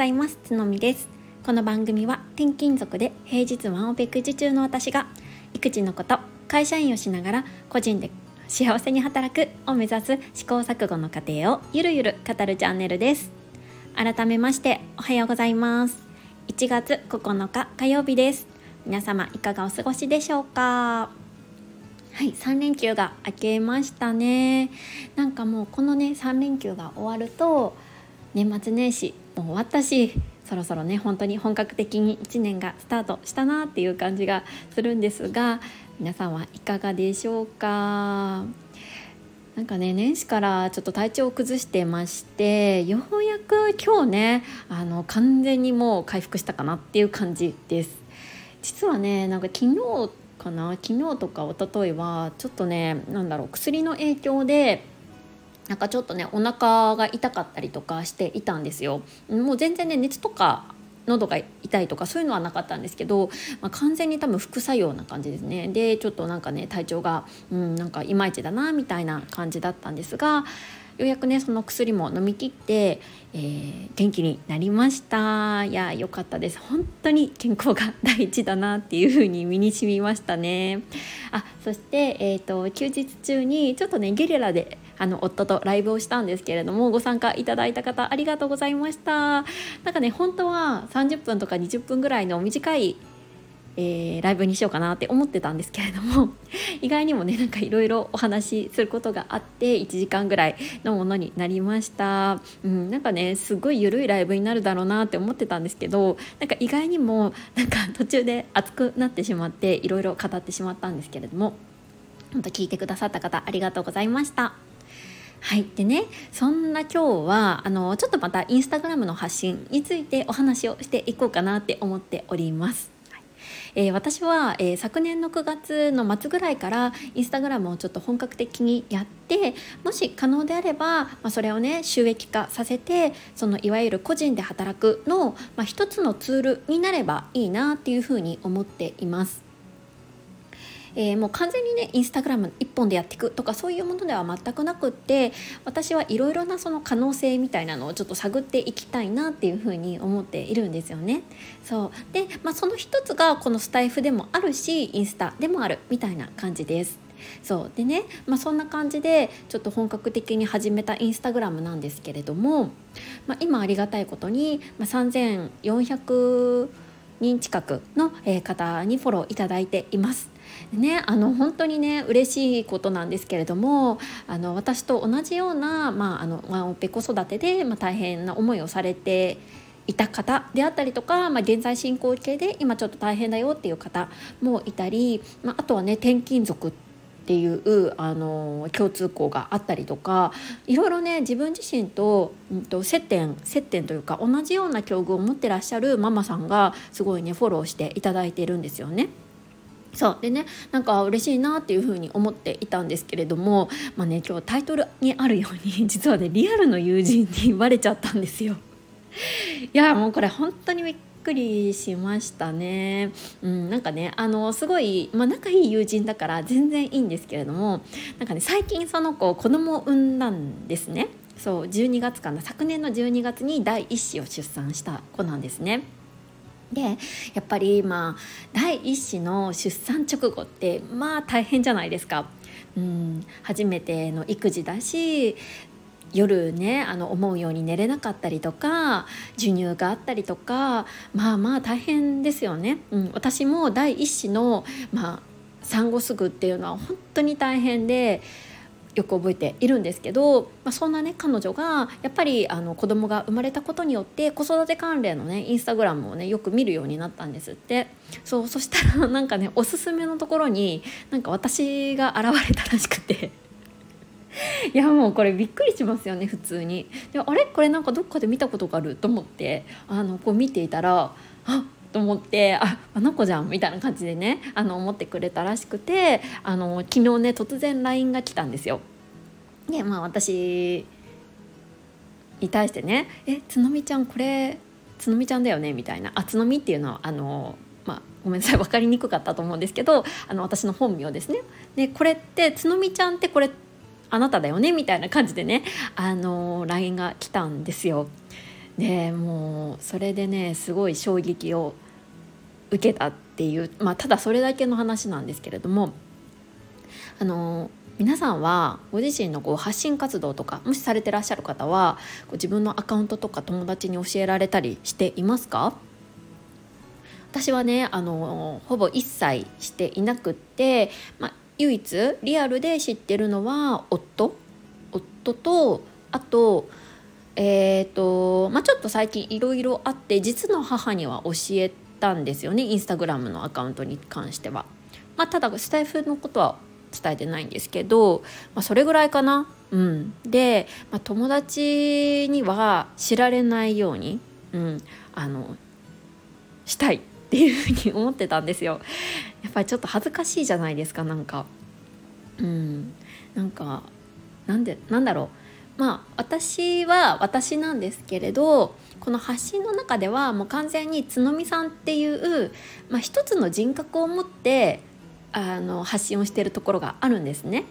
ざいます。つのみです。この番組は転勤族で平日ワンオペ育児中の私が育児のこと会社員をしながら個人で幸せに働くを目指す試行錯誤の過程をゆるゆる語るチャンネルです。改めましておはようございます。1月9日火曜日です。皆様いかがお過ごしでしょうか？はい、3連休が明けましたね。なんかもうこのね3連休が終わると年末年始もう終わったしそろそろね本当に本格的に1年がスタートしたなっていう感じがするんですが皆さんはいかがでしょうか？なんかね年始からちょっと体調を崩してましてようやく今日ねあの完全にもう回復したかなっていう感じです。実はねなんか昨日かな？昨日とか一昨日はちょっとね何だろう薬の影響でなんかちょっとねお腹が痛かったりとかしていたんですよ。もう全然ね熱とか喉が痛いとかそういうのはなかったんですけど、まあ、完全に多分副作用な感じですね。でちょっとなんかね体調が、うん、なんかいまいちだなみたいな感じだったんですがようやくねその薬も飲み切って、えー、元気になりました。いや良かったです。本当に健康が第一だなっていう風に身に染みましたね。あそして、えーと、休日中にちょっとねゲリラであの夫とライブをしたんですけれどもご参加いただいた方ありがとうございました。なんかね本当は30分とか20分ぐらいの短いえー、ライブにしようかなって思ってたんですけれども 意外にもねなんかいろいろお話しすることがあって1時間ぐらいのものになりました、うん、なんかねすごい緩いライブになるだろうなって思ってたんですけどなんか意外にもなんか途中で熱くなってしまっていろいろ語ってしまったんですけれども本当聞いてくださった方ありがとうございました。はい。でね、そんな今日は、あの、ちょっとまたインスタグラムの発信についてお話をしていこうかなって思っております。えー、私は、えー、昨年の9月の末ぐらいからインスタグラムをちょっと本格的にやってもし可能であれば、まあ、それをね収益化させてそのいわゆる個人で働くの、まあ、一つのツールになればいいなっていうふうに思っています。えー、もう完全にねインスタグラム1本でやっていくとかそういうものでは全くなくって私はいろいろなその可能性みたいなのをちょっと探っていきたいなっていうふうに思っているんですよね。そうで、まあ、その一つがこのスタイフでもあるしインスタでもあるみたいな感じです。そうでね、まあ、そんな感じでちょっと本格的に始めたインスタグラムなんですけれども、まあ、今ありがたいことに、まあ、3400人近くの方にフォローいただいています。ね、あの本当にね嬉しいことなんですけれどもあの私と同じような、まあ、あのワンオペ子育てで、まあ、大変な思いをされていた方であったりとか、まあ、現在進行形で今ちょっと大変だよっていう方もいたり、まあ、あとはね転勤族っていうあの共通項があったりとかいろいろね自分自身と,、うんと接点接点というか同じような境遇を持ってらっしゃるママさんがすごいねフォローしていただいているんですよね。そうでねなんか嬉しいなっていうふうに思っていたんですけれどもまあね今日タイトルにあるように 実はねリアルの友人に言われちゃったんですよ。いやもうこれ本当にびっくりしましたね。うん、なんかねあのすごい、まあ、仲いい友人だから全然いいんですけれどもなんかね最近その子子供を産んだんですね。そう12月かな昨年の12月に第1子を出産した子なんですね。でやっぱりまあ第一子の出産直後ってまあ大変じゃないですか。うん初めての育児だし夜ねあの思うように寝れなかったりとか授乳があったりとかまあまあ大変ですよね。うん、私も第一子の、まあ、産後すぐっていうのは本当に大変でよく覚えているんですけど、まあ、そんなね彼女がやっぱりあの子供が生まれたことによって子育て関連のねインスタグラムをねよく見るようになったんですって。そうそしたら なんかねおすすめのところになんか私が現れたらしくて。いやもうこれびっくりしますよね普通に。であれ？これなんかどっかで見たことがあると思ってあのこう見ていたらあと思ってああの子じゃんみたいな感じでねあの思ってくれたらしくてあの昨日ね突然 LINE が来たんですよ。でまあ私に対してね「えつのみちゃんこれつのみちゃんだよね」みたいなあつのみっていうのはあのまあ、ごめんなさい分かりにくかったと思うんですけどあの私の本名ですね。でこれってつのみちゃんってこれあなただよね？みたいな感じでねあの LINE が来たんですよ。でもうそれでねすごい衝撃を受けたっていう、まあ、ただそれだけの話なんですけれどもあの皆さんはご自身のこう発信活動とかもしされてらっしゃる方はこう自分のアカウントとか友達に教えられたりしていますか？私はねあのほぼ一切していなくって、まあ、唯一リアルで知ってるのは夫。夫とあとえーとまあ、ちょっと最近いろいろあって実の母には教えたんですよねインスタグラムのアカウントに関しては。まあ、ただスタイフのことは伝えてないんですけど、まあ、それぐらいかな。うん、で、まあ、友達には知られないように、うん、あのしたいっていうふうに思ってたんですよ。やっぱりちょっと恥ずかしいじゃないですかなんか。うん、なんかなんでなんだろうまあ私は私なんですけれどこの発信の中ではもう完全に角見さんっていう、まあ、一つの人格を持ってあの発信をしているところがあるんですね。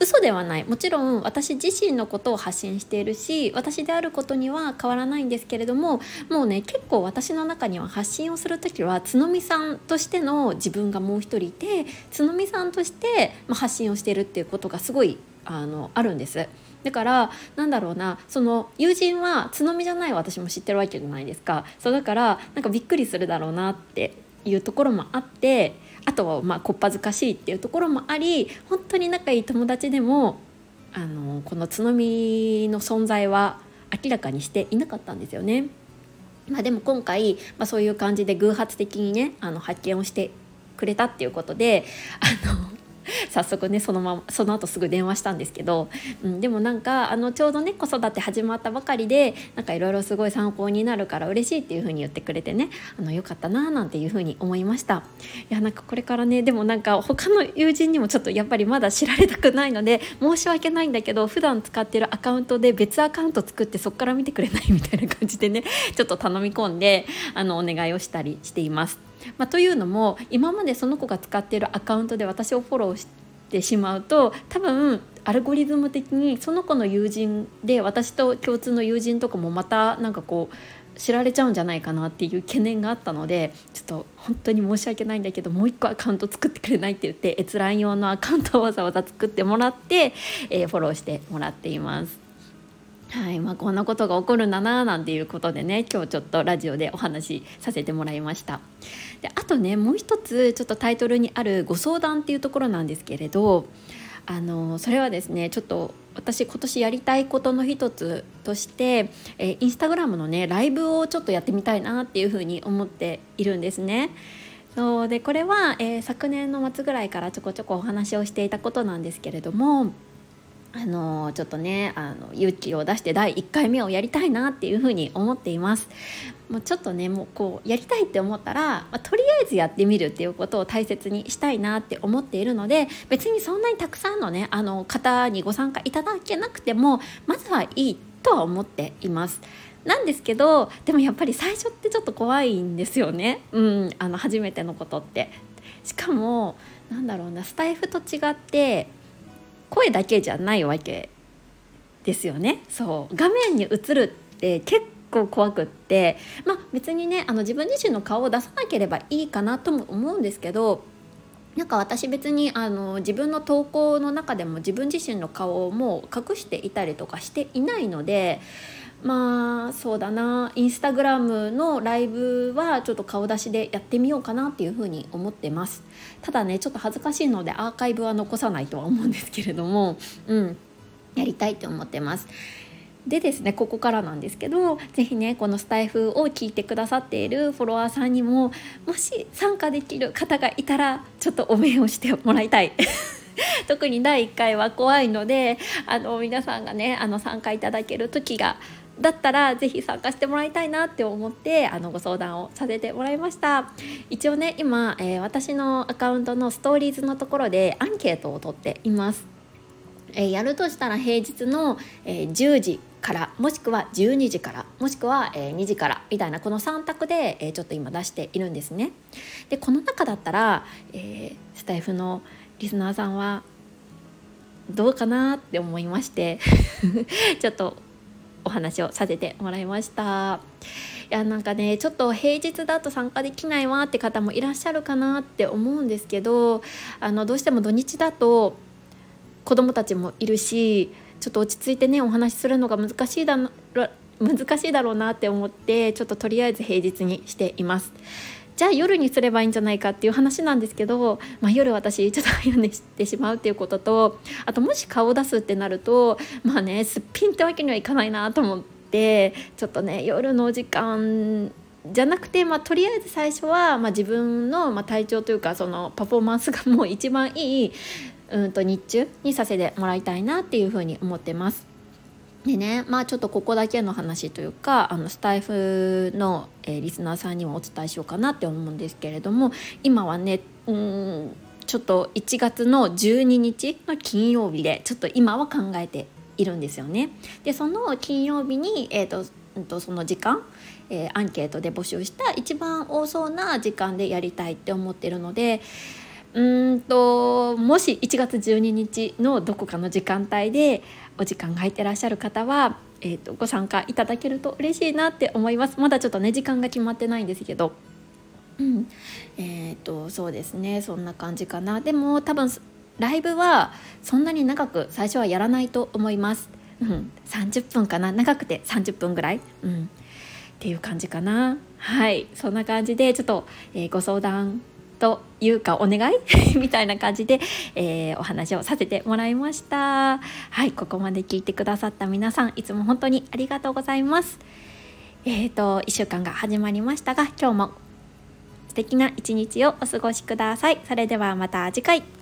嘘ではないもちろん私自身のことを発信しているし私であることには変わらないんですけれどももうね結構私の中には発信をする時は角見さんとしての自分がもう一人いて角見さんとして、発信をしているっていうことがすごいあのあるんです。だからなんだろうなその友人は角見じゃない私も知ってるわけじゃないですかそうだからなんかびっくりするだろうなっていうところもあってあとはまあこっぱずかしいっていうところもあり本当に仲いい友達でもあのこの角見の存在は明らかにしていなかったんですよね。まあ、でも今回、まあ、そういう感じで偶発的にねあの発見をしてくれたっていうことであの早速ねそのままその後すぐ電話したんですけど、うん、でもなんかあのちょうどね子育て始まったばかりでなんかいろいろすごい参考になるから嬉しいっていう風に言ってくれてねあのよかったななんていう風に思いましたいやなんかこれからねでもなんか他の友人にもちょっとやっぱりまだ知られたくないので申し訳ないんだけど普段使ってるアカウントで別アカウント作ってそこから見てくれないみたいな感じでねちょっと頼み込んであのお願いをしたりしています。まあ、というのも今までその子が使っているアカウントで私をフォローしてしまうと多分アルゴリズム的にその子の友人で私と共通の友人とかもまたなんかこう知られちゃうんじゃないかなっていう懸念があったのでちょっと本当に申し訳ないんだけどもう一個アカウント作ってくれないって言って閲覧用のアカウントをわざわざ作ってもらって、えー、フォローしてもらっています。はいまあ、こんなことが起こるんだななんていうことでね今日ちょっとラジオでお話しさせてもらいましたであとねもう一つちょっとタイトルにあるご相談っていうところなんですけれどあのそれはですねちょっと私今年やりたいことの一つとして、えー、インスタグラムのねライブをちょっとやってみたいなっていうふうに思っているんですね。そうでこれは、えー、昨年の末ぐらいからちょこちょこお話をしていたことなんですけれどもあのちょっとねあの勇気を出して第1回目をやりたいなっていうふうに思っています。もうちょっとねもうこうやりたいって思ったら、まあ、とりあえずやってみるっていうことを大切にしたいなって思っているので別にそんなにたくさんのねあの方にご参加いただけなくてもまずはいいとは思っています。なんですけどでもやっぱり最初ってちょっと怖いんですよね。うんあの初めてのことって。しかもなんだろうなスタイフと違って声だけじゃないわけですよね。そう。画面に映るって結構怖くって。まあ別にねあの自分自身の顔を出さなければいいかなとも思うんですけどなんか私別にあの自分の投稿の中でも自分自身の顔をもう隠していたりとかしていないのでまあそうだなインスタグラムのライブはちょっと顔出しでやってみようかなっていうふうに思ってます。ただねちょっと恥ずかしいのでアーカイブは残さないとは思うんですけれどもうん。やりたいと思ってます。でですねここからなんですけど是非ねこのスタイフを聞いてくださっているフォロワーさんにももし参加できる方がいたらちょっとお面をしてもらいたい。特に第1回は怖いのであの皆さんがねあの参加いただける時がだったらぜひ参加してもらいたいなって思ってあのご相談をさせてもらいました。一応ね今、えー、私のアカウントのストーリーズのところでアンケートを取っています、えー、やるとしたら平日の、えー、10時からもしくは12時からもしくは、え2時からみたいなこの3択で、えちょっと今出しているんですね。でこの中だったら、えスタイフのリスナーさんはどうかなって思いまして ちょっとお話をさせてもらいました。いやなんかねちょっと平日だと参加できないわって方もいらっしゃるかなって思うんですけどあのどうしても土日だと子供たちもいるしちょっと落ち着いてねお話しするのが難しいだ難しいだろうなって思ってちょっととりあえず平日にしています。じゃあ夜にすればいいんじゃないかっていう話なんですけど、まあ、夜私ちょっと早寝してしまうっていうこととあともし顔を出すってなるとまあねすっぴんってわけにはいかないなと思ってちょっとね夜の時間じゃなくて、まあ、とりあえず最初は、まあ、自分の、まあ、体調というかそのパフォーマンスがもう一番いいうんと日中にさせてもらいたいなっていうふうに思ってます。でねまあちょっとここだけの話というかあのスタイフの、えー、リスナーさんにもお伝えしようかなって思うんですけれども今はねうんちょっと1月の12日の金曜日でちょっと今は考えているんですよね。でその金曜日に、えー、とその時間、えー、アンケートで募集した一番多そうな時間でやりたいって思ってるのでうんともし1月12日のどこかの時間帯でお時間が空いてらっしゃる方は、えーと、ご参加いただけると嬉しいなって思います。まだちょっとね時間が決まってないんですけど。うん。えっ、ー、とそうですね。そんな感じかな。でも多分ライブはそんなに長く最初はやらないと思います、うん、30分かな。長くて30分ぐらい、うん、っていう感じかな。はい。そんな感じでちょっと、えー、ご相談というかお願い？みたいな感じで、えー、お話をさせてもらいました。はいここまで聞いてくださった皆さんいつも本当にありがとうございます。えーと1週間が始まりましたが今日も素敵な一日をお過ごしください。それではまた次回。